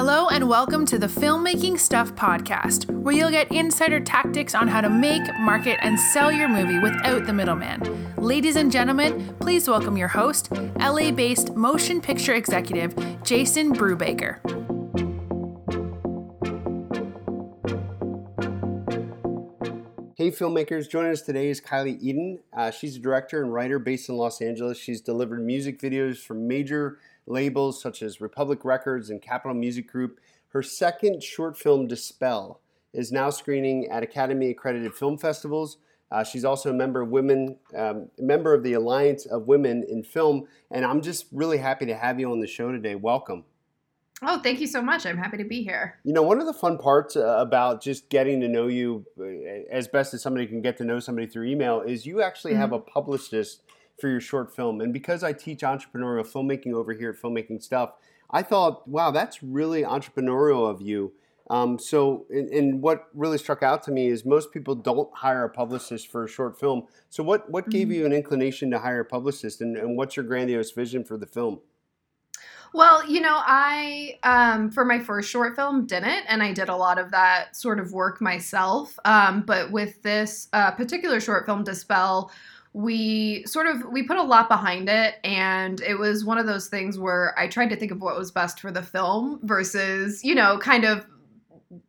Hello, and welcome to the Filmmaking Stuff podcast, where you'll get insider tactics on how to make, market, and sell your movie without the middleman. Ladies and gentlemen, please welcome your host, LA based motion picture executive, Jason Brubaker. Hey, filmmakers, joining us today is Kylie Eaton. Uh, she's a director and writer based in Los Angeles. She's delivered music videos for major labels such as Republic Records and Capitol Music Group. Her second short film, Dispel, is now screening at Academy accredited film festivals. Uh, she's also a member of women, um, member of the Alliance of Women in Film, and I'm just really happy to have you on the show today. Welcome. Oh, thank you so much. I'm happy to be here. You know, one of the fun parts uh, about just getting to know you uh, as best as somebody can get to know somebody through email is you actually mm-hmm. have a publicist for your short film. And because I teach entrepreneurial filmmaking over here at Filmmaking Stuff, I thought, wow, that's really entrepreneurial of you. Um, so, and, and, what really struck out to me is most people don't hire a publicist for a short film. So, what what gave mm-hmm. you an inclination to hire a publicist, and, and what's your grandiose vision for the film? Well, you know, I um, for my first short film didn't, and I did a lot of that sort of work myself. Um, but with this uh, particular short film, Dispel, we sort of we put a lot behind it, and it was one of those things where I tried to think of what was best for the film versus, you know, kind of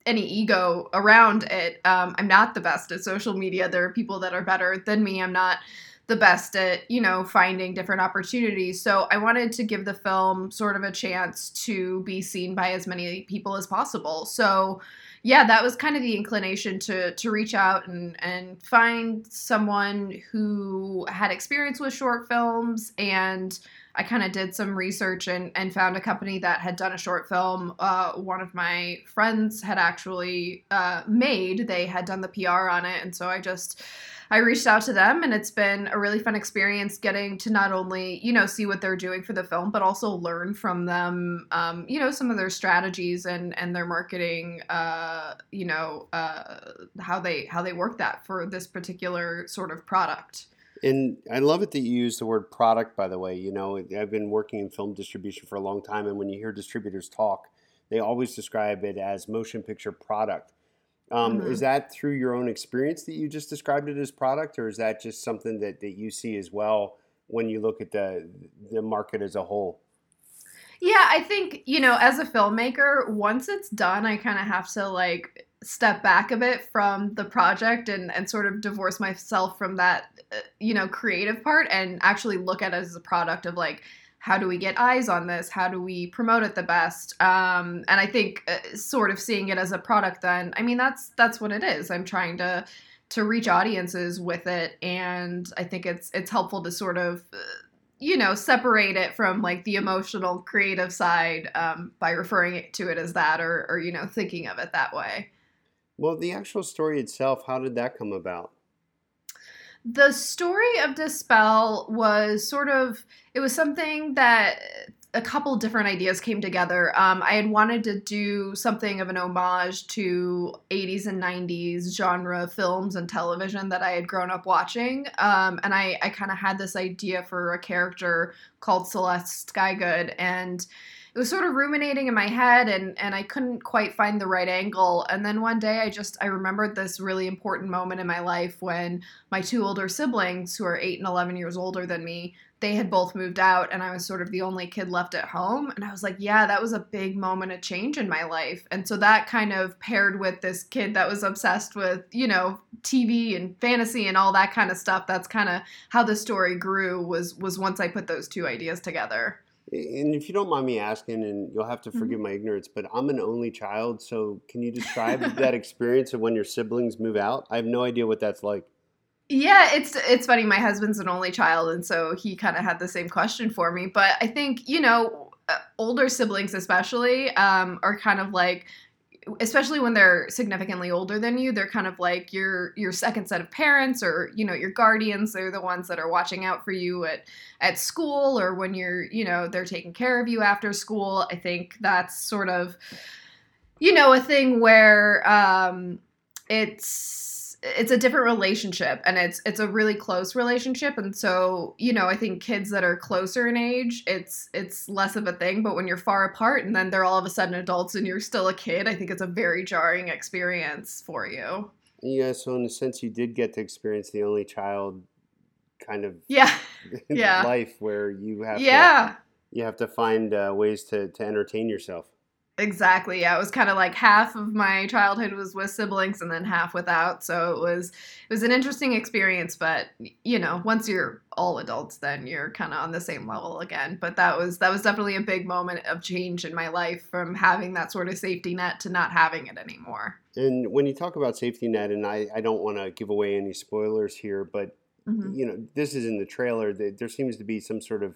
any ego around it. Um, I'm not the best at social media. There are people that are better than me. I'm not the best at you know finding different opportunities so i wanted to give the film sort of a chance to be seen by as many people as possible so yeah that was kind of the inclination to to reach out and and find someone who had experience with short films and I kind of did some research and, and found a company that had done a short film. Uh, one of my friends had actually uh, made. They had done the PR on it, and so I just I reached out to them and it's been a really fun experience getting to not only, you know, see what they're doing for the film, but also learn from them, um, you know, some of their strategies and, and their marketing, uh, you know, uh, how they, how they work that for this particular sort of product. And I love it that you use the word product, by the way. You know, I've been working in film distribution for a long time, and when you hear distributors talk, they always describe it as motion picture product. Um, mm-hmm. Is that through your own experience that you just described it as product, or is that just something that, that you see as well when you look at the the market as a whole? Yeah, I think you know, as a filmmaker, once it's done, I kind of have to like step back a bit from the project and and sort of divorce myself from that uh, you know creative part and actually look at it as a product of like how do we get eyes on this? How do we promote it the best? Um, and i think uh, sort of seeing it as a product then i mean that's that's what it is. I'm trying to to reach audiences with it and i think it's it's helpful to sort of uh, you know separate it from like the emotional creative side um, by referring it to it as that or or you know thinking of it that way well the actual story itself how did that come about the story of Dispel was sort of it was something that a couple different ideas came together. Um, I had wanted to do something of an homage to 80s and 90s genre films and television that I had grown up watching. Um, and I, I kind of had this idea for a character called Celeste Skygood. And it was sort of ruminating in my head and and I couldn't quite find the right angle. And then one day I just I remembered this really important moment in my life when my two older siblings who are 8 and 11 years older than me, they had both moved out and I was sort of the only kid left at home and I was like, yeah, that was a big moment of change in my life. And so that kind of paired with this kid that was obsessed with, you know, TV and fantasy and all that kind of stuff. That's kind of how the story grew was was once I put those two ideas together. And if you don't mind me asking, and you'll have to forgive mm-hmm. my ignorance, but I'm an only child. So can you describe that experience of when your siblings move out? I have no idea what that's like. Yeah, it's it's funny. My husband's an only child, and so he kind of had the same question for me. But I think you know, older siblings especially um, are kind of like especially when they're significantly older than you they're kind of like your your second set of parents or you know your guardians. They're the ones that are watching out for you at at school or when you're you know they're taking care of you after school. I think that's sort of you know a thing where um it's it's a different relationship and it's it's a really close relationship and so you know i think kids that are closer in age it's it's less of a thing but when you're far apart and then they're all of a sudden adults and you're still a kid i think it's a very jarring experience for you. Yeah so in a sense you did get to experience the only child kind of yeah. Yeah. life where you have yeah. to, you have to find uh, ways to to entertain yourself Exactly. Yeah, it was kind of like half of my childhood was with siblings and then half without. So it was it was an interesting experience, but you know, once you're all adults then you're kind of on the same level again. But that was that was definitely a big moment of change in my life from having that sort of safety net to not having it anymore. And when you talk about safety net and I I don't want to give away any spoilers here, but mm-hmm. you know, this is in the trailer that there seems to be some sort of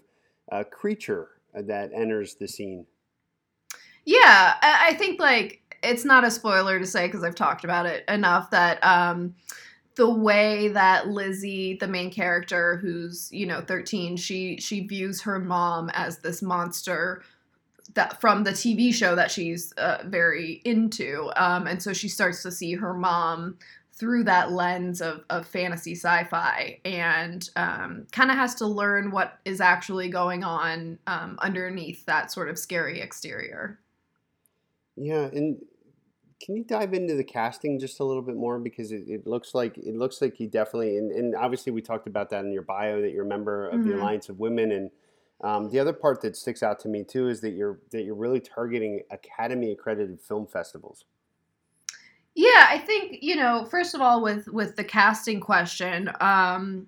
uh, creature that enters the scene yeah, I think like it's not a spoiler to say because I've talked about it enough that um, the way that Lizzie, the main character, who's you know 13, she she views her mom as this monster that from the TV show that she's uh, very into, um, and so she starts to see her mom through that lens of, of fantasy sci-fi and um, kind of has to learn what is actually going on um, underneath that sort of scary exterior yeah, and can you dive into the casting just a little bit more because it, it looks like it looks like you definitely and, and, obviously we talked about that in your bio that you're a member of mm-hmm. the Alliance of Women and um, the other part that sticks out to me too is that you're that you're really targeting Academy accredited film festivals. Yeah, I think you know first of all with with the casting question. Um,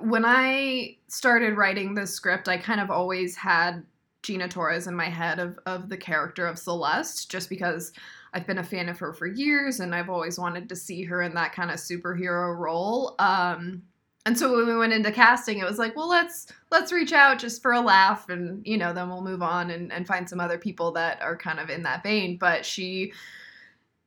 when I started writing this script, I kind of always had Gina Torres in my head of, of the character of Celeste, just because I've been a fan of her for years and I've always wanted to see her in that kind of superhero role. Um, and so when we went into casting, it was like, well, let's let's reach out just for a laugh, and you know, then we'll move on and, and find some other people that are kind of in that vein. But she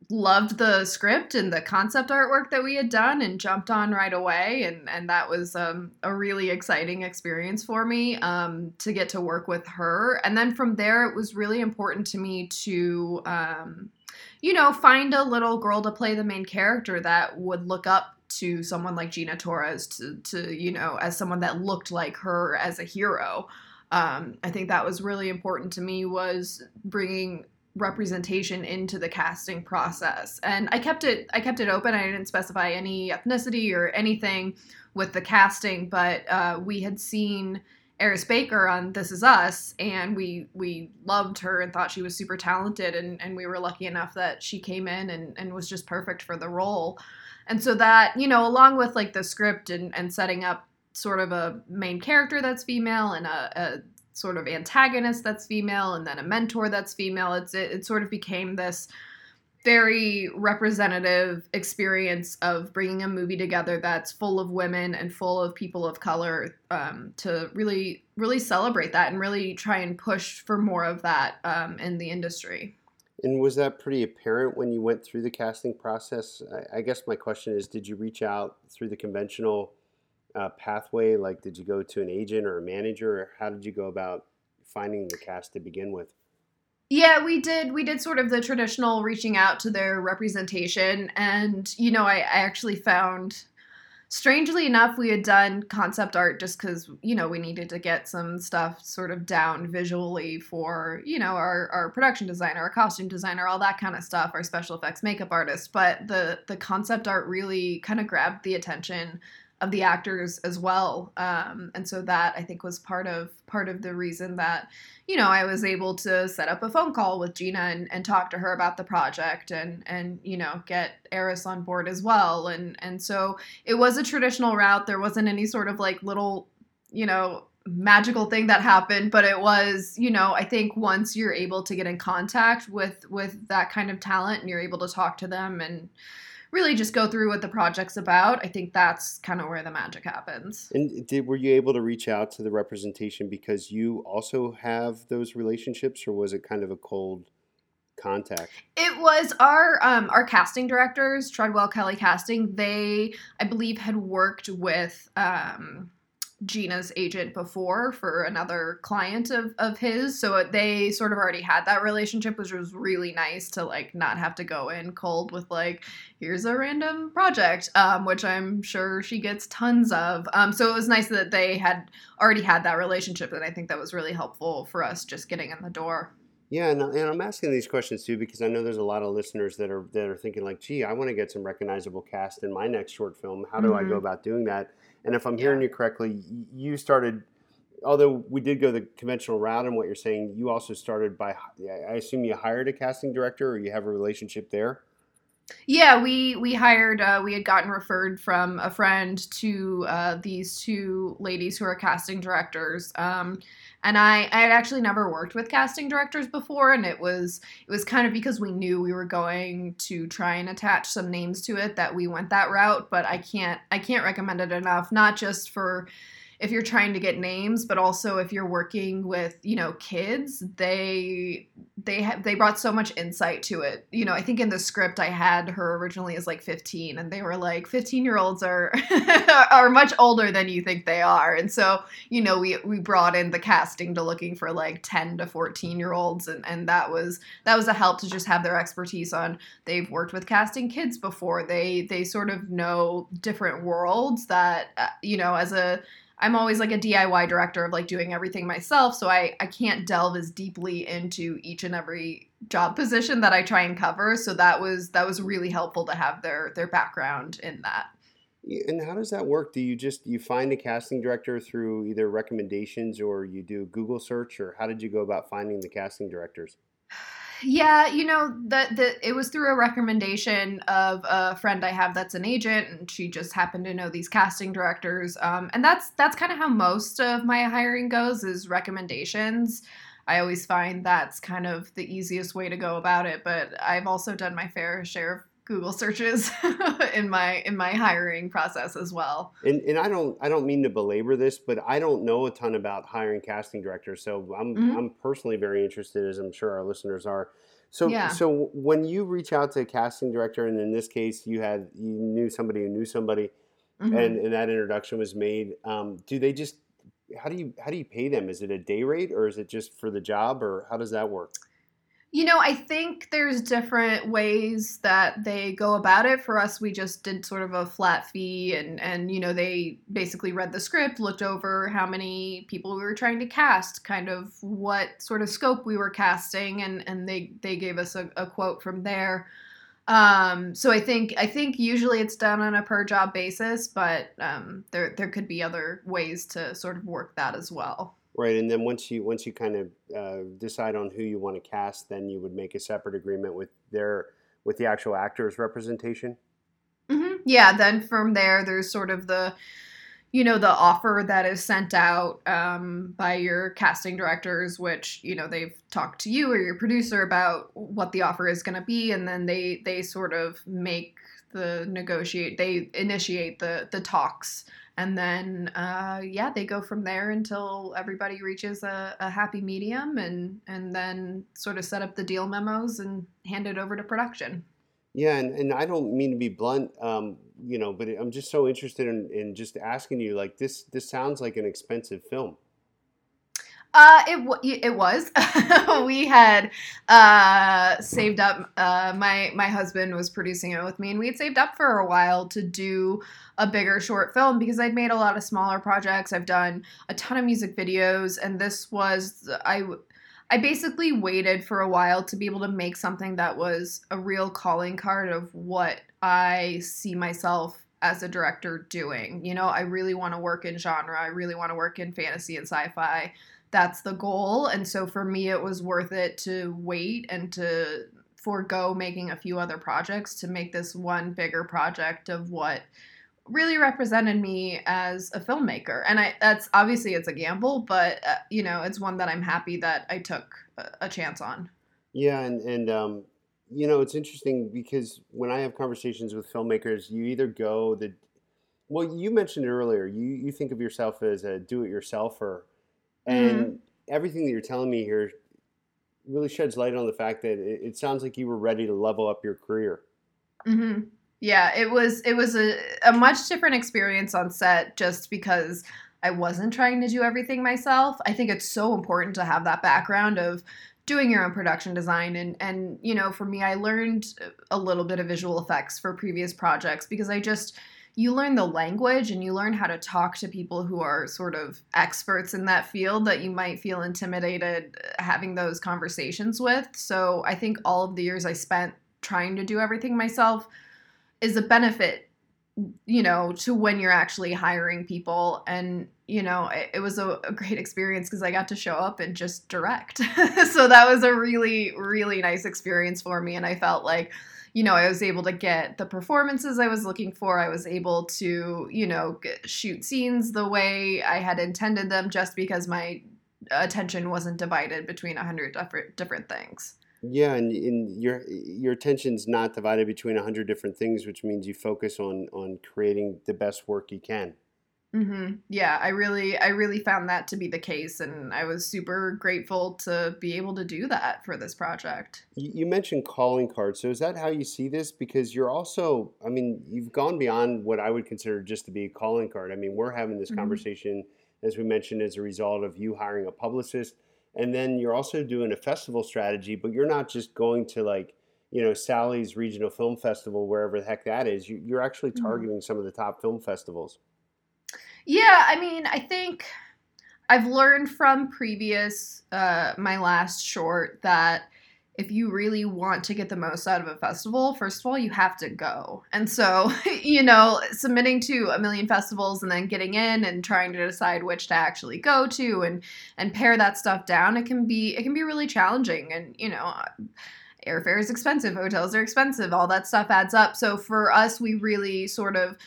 loved the script and the concept artwork that we had done and jumped on right away. And and that was um, a really exciting experience for me um, to get to work with her. And then from there it was really important to me to um, you know find a little girl to play the main character that would look up to someone like Gina Torres to to you know as someone that looked like her as a hero. Um, I think that was really important to me was bringing representation into the casting process. And i kept it i kept it open. I didn't specify any ethnicity or anything with the casting but uh, we had seen eris baker on this is us and we we loved her and thought she was super talented and, and we were lucky enough that she came in and, and was just perfect for the role. And so that you know along with like the script and, and setting up sort of a main character that's female and a, a sort of antagonist that's female and then a mentor that's female. It's it, it sort of became this very representative experience of bringing a movie together that's full of women and full of people of color um, to really really celebrate that and really try and push for more of that um, in the industry and was that pretty apparent when you went through the casting process I, I guess my question is did you reach out through the conventional uh, pathway? Like, did you go to an agent or a manager, or how did you go about finding the cast to begin with? Yeah, we did. We did sort of the traditional reaching out to their representation, and you know, I, I actually found. Strangely enough, we had done concept art just because you know we needed to get some stuff sort of down visually for you know our, our production designer, our costume designer, all that kind of stuff, our special effects makeup artist. But the the concept art really kind of grabbed the attention of the actors as well. Um, and so that i think was part of part of the reason that you know i was able to set up a phone call with gina and, and talk to her about the project and and you know get eris on board as well. And and so it was a traditional route. There wasn't any sort of like little you know magical thing that happened but it was you know i think once you're able to get in contact with with that kind of talent and you're able to talk to them and really just go through what the project's about, I think that's kind of where the magic happens. And did were you able to reach out to the representation because you also have those relationships, or was it kind of a cold? contact? It was our um, our casting directors, Treadwell Kelly Casting. They, I believe, had worked with um, Gina's agent before for another client of, of his. So they sort of already had that relationship, which was really nice to like not have to go in cold with like, here's a random project, um, which I'm sure she gets tons of. Um, so it was nice that they had already had that relationship. And I think that was really helpful for us just getting in the door. Yeah, and, and I'm asking these questions too because I know there's a lot of listeners that are that are thinking like, "Gee, I want to get some recognizable cast in my next short film. How do mm-hmm. I go mm-hmm. about doing that?" And if I'm hearing you correctly, you started, although we did go the conventional route in what you're saying, you also started by, I assume you hired a casting director or you have a relationship there. Yeah, we we hired. Uh, we had gotten referred from a friend to uh, these two ladies who are casting directors. Um, and I, I had actually never worked with casting directors before, and it was it was kind of because we knew we were going to try and attach some names to it that we went that route. But I can't I can't recommend it enough. Not just for if you're trying to get names but also if you're working with you know kids they they have they brought so much insight to it. You know i think in the script i had her originally as like 15 and they were like 15 year olds are are much older than you think they are. And so you know we we brought in the casting to looking for like 10 to 14 year olds and and that was that was a help to just have their expertise on. They've worked with casting kids before. They they sort of know different worlds that uh, you know as a I'm always like a DIY director of like doing everything myself, so I I can't delve as deeply into each and every job position that I try and cover. So that was that was really helpful to have their their background in that. And how does that work? Do you just you find a casting director through either recommendations or you do Google search or how did you go about finding the casting directors? Yeah, you know, that the it was through a recommendation of a friend I have that's an agent, and she just happened to know these casting directors. Um, and that's that's kind of how most of my hiring goes is recommendations. I always find that's kind of the easiest way to go about it. But I've also done my fair share of Google searches in my in my hiring process as well. And, and I don't I don't mean to belabor this, but I don't know a ton about hiring casting directors. So I'm mm-hmm. I'm personally very interested, as I'm sure our listeners are. So yeah. so when you reach out to a casting director, and in this case you had you knew somebody who knew somebody, mm-hmm. and, and that introduction was made, um, do they just how do you how do you pay them? Is it a day rate or is it just for the job, or how does that work? You know, I think there's different ways that they go about it. For us, we just did sort of a flat fee, and and you know they basically read the script, looked over how many people we were trying to cast, kind of what sort of scope we were casting, and and they they gave us a, a quote from there. Um, so I think I think usually it's done on a per job basis, but um, there there could be other ways to sort of work that as well. Right, and then once you once you kind of uh, decide on who you want to cast, then you would make a separate agreement with their with the actual actors representation. Mm-hmm. Yeah, then from there, there's sort of the you know the offer that is sent out um, by your casting directors which you know they've talked to you or your producer about what the offer is going to be and then they they sort of make the negotiate they initiate the the talks and then uh, yeah they go from there until everybody reaches a, a, happy medium and and then sort of set up the deal memos and hand it over to production. Yeah and, and i don't mean to be blunt um, you know but i'm just so interested in, in just asking you like this this sounds like an expensive film uh, it it was. we had uh, saved up. Uh, my my husband was producing it with me, and we had saved up for a while to do a bigger short film because I'd made a lot of smaller projects. I've done a ton of music videos, and this was I. I basically waited for a while to be able to make something that was a real calling card of what I see myself as a director doing. You know, I really want to work in genre. I really want to work in fantasy and sci-fi that's the goal. And so for me, it was worth it to wait and to forego making a few other projects to make this one bigger project of what really represented me as a filmmaker and i that's obviously it's a gamble but uh, you know it's one that i'm happy that i took a, chance on yeah and and um you know it's interesting because when i have conversations with filmmakers you either go the well you mentioned it earlier you you think of yourself as a do-it-yourselfer and mm-hmm. everything that you're telling me here really sheds light on the fact that it, it sounds like you were ready to level up your career. Mm-hmm. Yeah, it was it was a, a much different experience on set just because I wasn't trying to do everything myself. I think it's so important to have that background of doing your own production design and and you know for me I learned a little bit of visual effects for previous projects because I just you learn the language and you learn how to talk to people who are sort of experts in that field that you might feel intimidated having those conversations with. So I think all of the years I spent trying to do everything myself is a benefit you know to when you're actually hiring people. And you know it, it was a, a, great experience because i got to show up and just direct. So that was a really really nice experience for me. And i felt like you know, I was able to get the performances I was looking for. I was able to, you know, shoot scenes the way I had intended them just because my attention wasn't divided between a hundred different different things. Yeah, and, and your your attention's not divided between a hundred different things, which means you focus on on creating the best work you can. Mm-hmm. Yeah, I really, I really found that to be the case, and I was super grateful to be able to do that for this project. You mentioned calling cards, so is that how you see this? Because you're also, I mean, you've gone beyond what I would consider just to be a calling card. I mean, we're having this mm-hmm. conversation, as we mentioned, as a result of you hiring a publicist, and then you're also doing a festival strategy, but you're not just going to like, you know, Sally's Regional Film Festival, wherever the heck that is. You, are actually mm-hmm. targeting mm-hmm. some of the top film festivals. Yeah, I mean, I think I've learned from previous uh, my last short that if you really want to get the most out of a festival, first of all, you have to go. And so, you know, submitting to a million festivals and then getting in and trying to decide which to actually go to and and pare that stuff down, it can be it can be really challenging and, you know, airfare is expensive, hotels are expensive, all that stuff adds up. So for us, we really sort of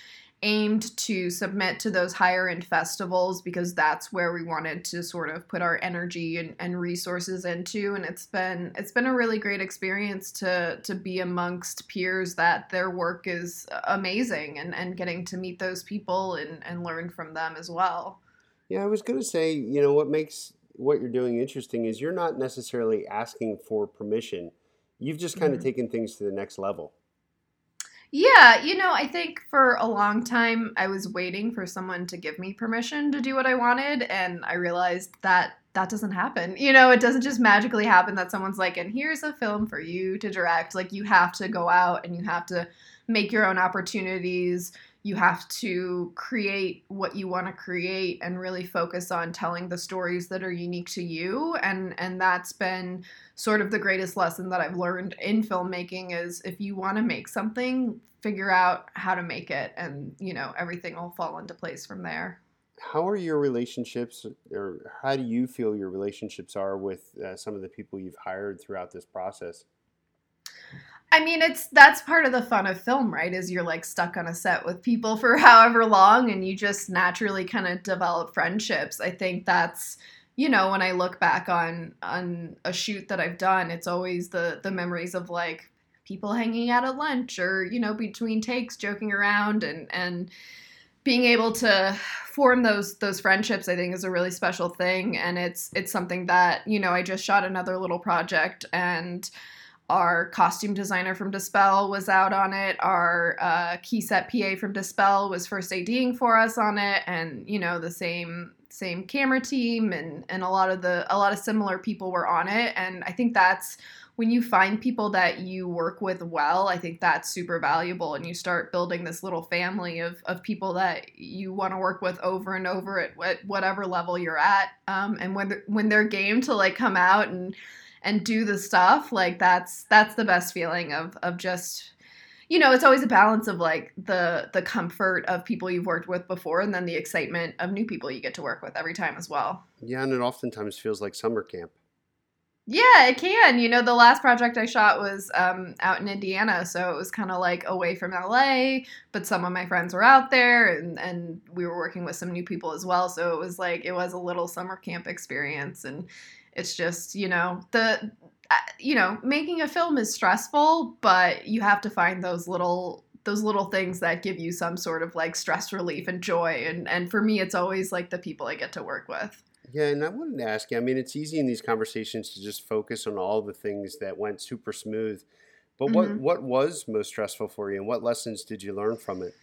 aimed to submit to those higher end festivals because that's where we wanted to sort of put our energy and, and resources into. And it's been it's been a really great experience to to be amongst peers that their work is amazing and and getting to meet those people and and learn from them as well. Yeah i was going to say you know what makes what you're doing interesting is you're not necessarily asking for permission. You've just kind mm-hmm. of taken things to the next level yeah, you know, I think for a long time I was waiting for someone to give me permission to do what I wanted, and I realized that that doesn't happen. You know, it doesn't just magically happen that someone's like, and here's a film for you to direct. Like, you have to go out and you have to make your own opportunities you have to create what you want to create and really focus on telling the stories that are unique to you. And and that's been sort of the greatest lesson that I've learned in filmmaking is if you want to make something figure out how to make it and you know everything will fall into place from there. How are your relationships or how do you feel your relationships are with uh, some of the people you've hired throughout this process I mean, it's that's part of the fun of film, right? Is you're like stuck on a set with people for however long and you just naturally kind of develop friendships. I think that's you know, when I look back on on a shoot that I've done, it's always the the memories of like people hanging out at lunch or, you know, between takes joking around and and being able to form those those friendships I think is a really special thing and it's it's something that, you know, I just shot another little project and our costume designer from Dispel was out on it. Our uh, key set PA from Dispel was first ADing for us on it, and you know the same same camera team and and a lot of the a lot of similar people were on it. And I think that's when you find people that you work with well. I think that's super valuable, and you start building this little family of of people that you want to work with over and over at, at whatever level you're at. Um, and when when they're game to like come out and and do the stuff like that's that's the best feeling of of just you know it's always a balance of like the the comfort of people you've worked with before and then the excitement of new people you get to work with every time as well. Yeah and it oftentimes feels like summer camp. Yeah it can. You know the last project i shot was um, out in indiana so it was kind of like away from la but some of my friends were out there and, and we were working with some new people as well so it was like it was a little summer camp experience and it's just, you know, the uh, you know, making a film is stressful, but you have to find those little those little things that give you some sort of like stress relief and joy and and for me it's always like the people I get to work with. Yeah, and I wanted to ask you, I mean, it's easy in these conversations to just focus on all the things that went super smooth. But what mm-hmm. what was most stressful for you and what lessons did you learn from it?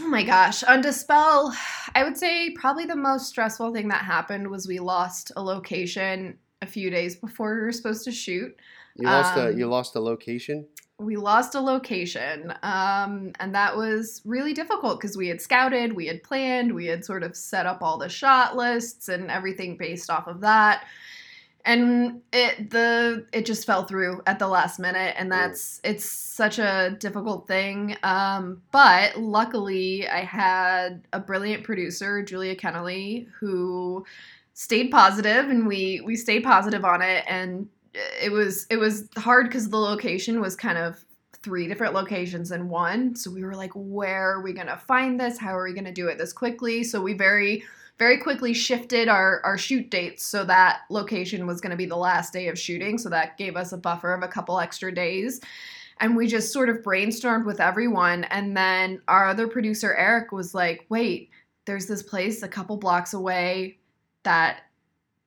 Oh my gosh. On Dispel, I would say probably the most stressful thing that happened was we lost a location a few days before we were supposed to shoot. You lost a Um, you lost a location. We lost a location. Um, and that was really difficult because we had scouted, we had planned, we had sort of set up all the shot lists and everything based off of that. And it the it just fell through at the last minute and that's it's such a difficult thing. Um, but luckily I had a brilliant producer, Julia Kennelly, who stayed positive and we we stayed positive on it and it was it was hard because the location was kind of three different locations in one so we were like where are we going to find this how are we going to do it this quickly so we very very quickly shifted our our shoot dates so that location was going to be the last day of shooting so that gave us a buffer of a couple extra days and we just sort of brainstormed with everyone and then our other producer Eric was like wait there's this place a couple blocks away that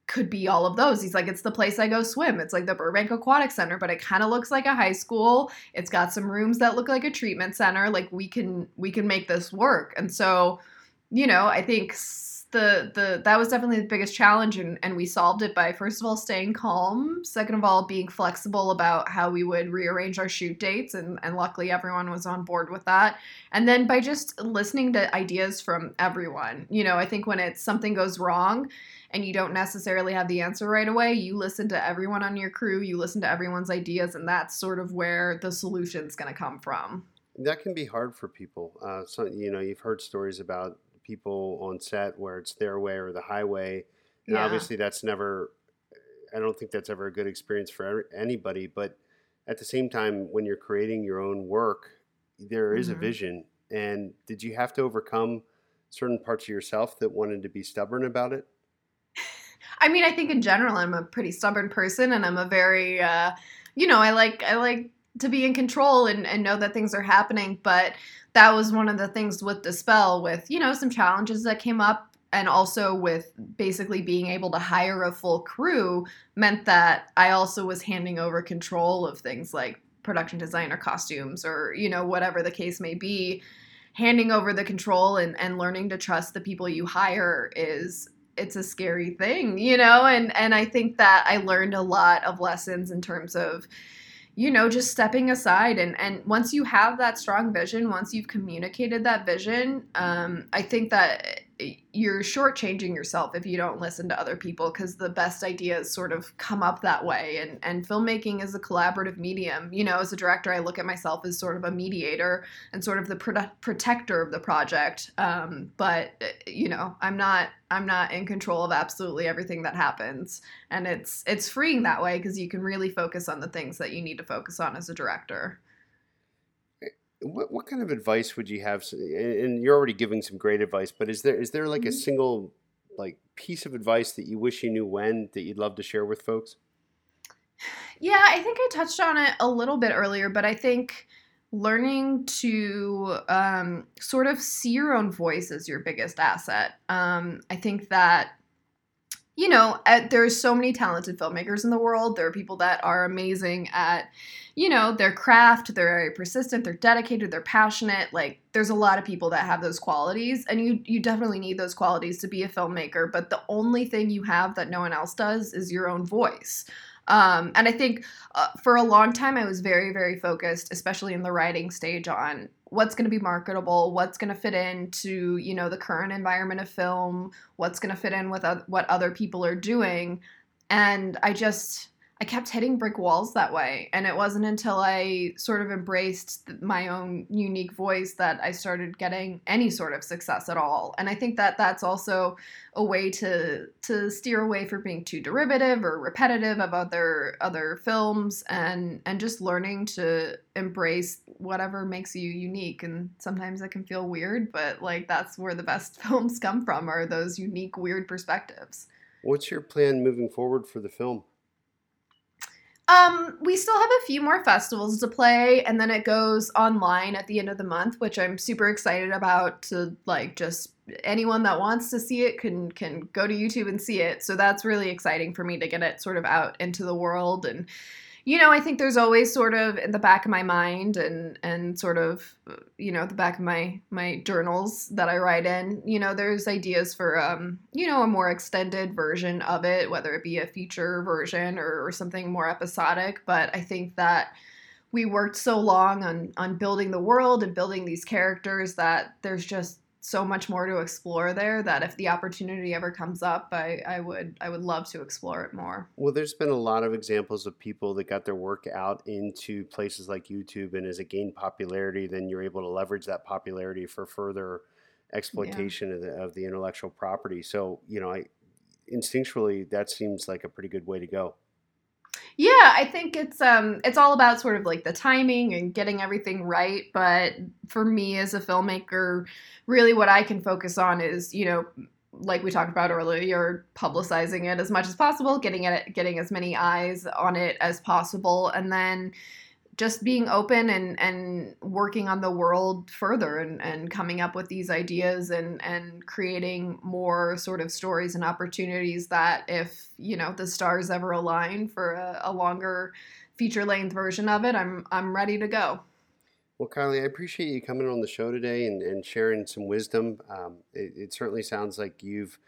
could be all of those. He's like, it's the place I go swim. It's like the Burbank Aquatic Center, but it kind of looks like a high school. It's got some rooms that look like a treatment center. Like we can we can make this work. And so, you know, I think the the that was definitely the biggest challenge and, and we solved it by first of all staying calm second of all being flexible about how we would rearrange our shoot dates and, and luckily everyone was on board with that and then by just listening to ideas from everyone you know i think when it's something goes wrong and you don't necessarily have the answer right away, you listen to everyone on your crew, you listen to everyone's ideas, and that's sort of where the solution's going to come from. That can be hard for people. Uh, so you know, you've heard stories about people on set where it's their way or the highway, and Yeah. obviously that's never. I don't think that's ever a good experience for anybody. But at the same time, when you're creating your own work, there is Mhm. a vision. And did you have to overcome certain parts of yourself that wanted to be stubborn about it? I mean, I think in general, I'm a pretty stubborn person, and I'm a very, uh, you know, I like I like to be in control and, and know that things are happening. But that was one of the things with Dispel, with you know some challenges that came up, and also with basically being able to hire a full crew meant that I also was handing over control of things like production design or costumes or you know whatever the case may be. Handing over the control and, and learning to trust the people you hire is it's a scary thing, you know, and and I think that I learned a lot of lessons in terms of you know just stepping aside and and once you have that strong vision once you've communicated that vision um, i think that you're shortchanging yourself if you don't listen to other people because the best ideas sort of come up that way and and filmmaking is a collaborative medium. You know as a director i look at myself as sort of a mediator and sort of the prote- protector of the project um, but uh, you know i'm not i'm not in control of absolutely everything that happens and it's it's freeing that way because you can really focus on the things that you need to focus on as a director What, what kind of advice would you have? And you're already giving some great advice, but is there is there like a Mhm. single like piece of advice that you wish you knew when that you'd love to share with folks? Yeah, I think I touched on it a little bit earlier, but I think learning to um, sort of see your own voice as your biggest asset. Um, I think that, you know, uh, there's so many talented filmmakers in the world. There are people that are amazing at, you know, their craft. They're very persistent. They're dedicated. They're passionate. Like, there's a lot of people that have those qualities, and you you definitely need those qualities to be a filmmaker. But the only thing you have that no one else does is your own voice. Um, and I think uh, for a long time I was very, very focused, especially in the writing stage, on what's going to be marketable, what's going to fit into you know the current environment of film, what's going to fit in with oth- what other people are doing, and I just I kept hitting brick walls that way. And it wasn't until I sort of embraced my own unique voice that I started getting any sort of success at all. And I think that that's also a way to to steer away from being too derivative or repetitive of other other films and and just learning to embrace whatever makes you unique and sometimes it can feel weird but like that's where the best films come from are those unique weird perspectives What's your plan moving forward for the film? Um, we still have a few more festivals to play, and then it goes online at the end of the month, which I'm super excited about. To like, just anyone that wants to see it can can go to YouTube and see it. So that's really exciting for me to get it sort of out into the world and you know, I think there's always sort of in the back of my mind and and sort of you know the back of my my journals that I write in. You know, there's ideas for um you know a more extended version of it, whether it be a feature version or, or something more episodic. But I think that we worked so long on on building the world and building these characters that there's just so much more to explore there that if the opportunity ever comes up I, I would I would love to explore it more. Well there's been a lot of examples of people that got their work out into places like YouTube and as it gained popularity then you're able to leverage that popularity for further exploitation yeah. of, the, of the intellectual property. So, you know, I instinctually that seems like a pretty good way to go. Yeah, I think it's um it's all about sort of like the timing and getting everything right, but for me as a filmmaker, really what I can focus on is, you know, like we talked about earlier, you're publicizing it as much as possible, getting it getting as many eyes on it as possible and then just being open and and working on the world further and and coming up with these ideas and and creating more sort of stories and opportunities that if you know the stars ever align for a, a longer feature length version of it i'm i'm ready to go. Well kylie i appreciate you coming on the show today and, and sharing some wisdom. Um, it, it certainly sounds like you've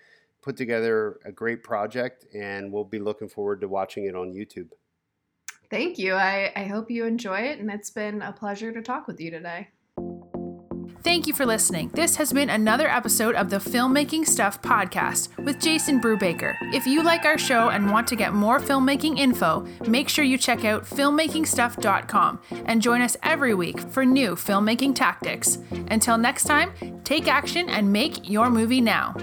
put together a great project and we'll be looking forward to watching it on youtube Thank you. I, I hope you enjoy it, and it's been a pleasure to talk with you today. Thank you for listening. This has been another episode of the Filmmaking Stuff podcast with Jason Brubaker. If you like our show and want to get more filmmaking info, make sure you check out filmmakingstuff.com and join us every week for new filmmaking tactics. Until next time, take action and make your movie now.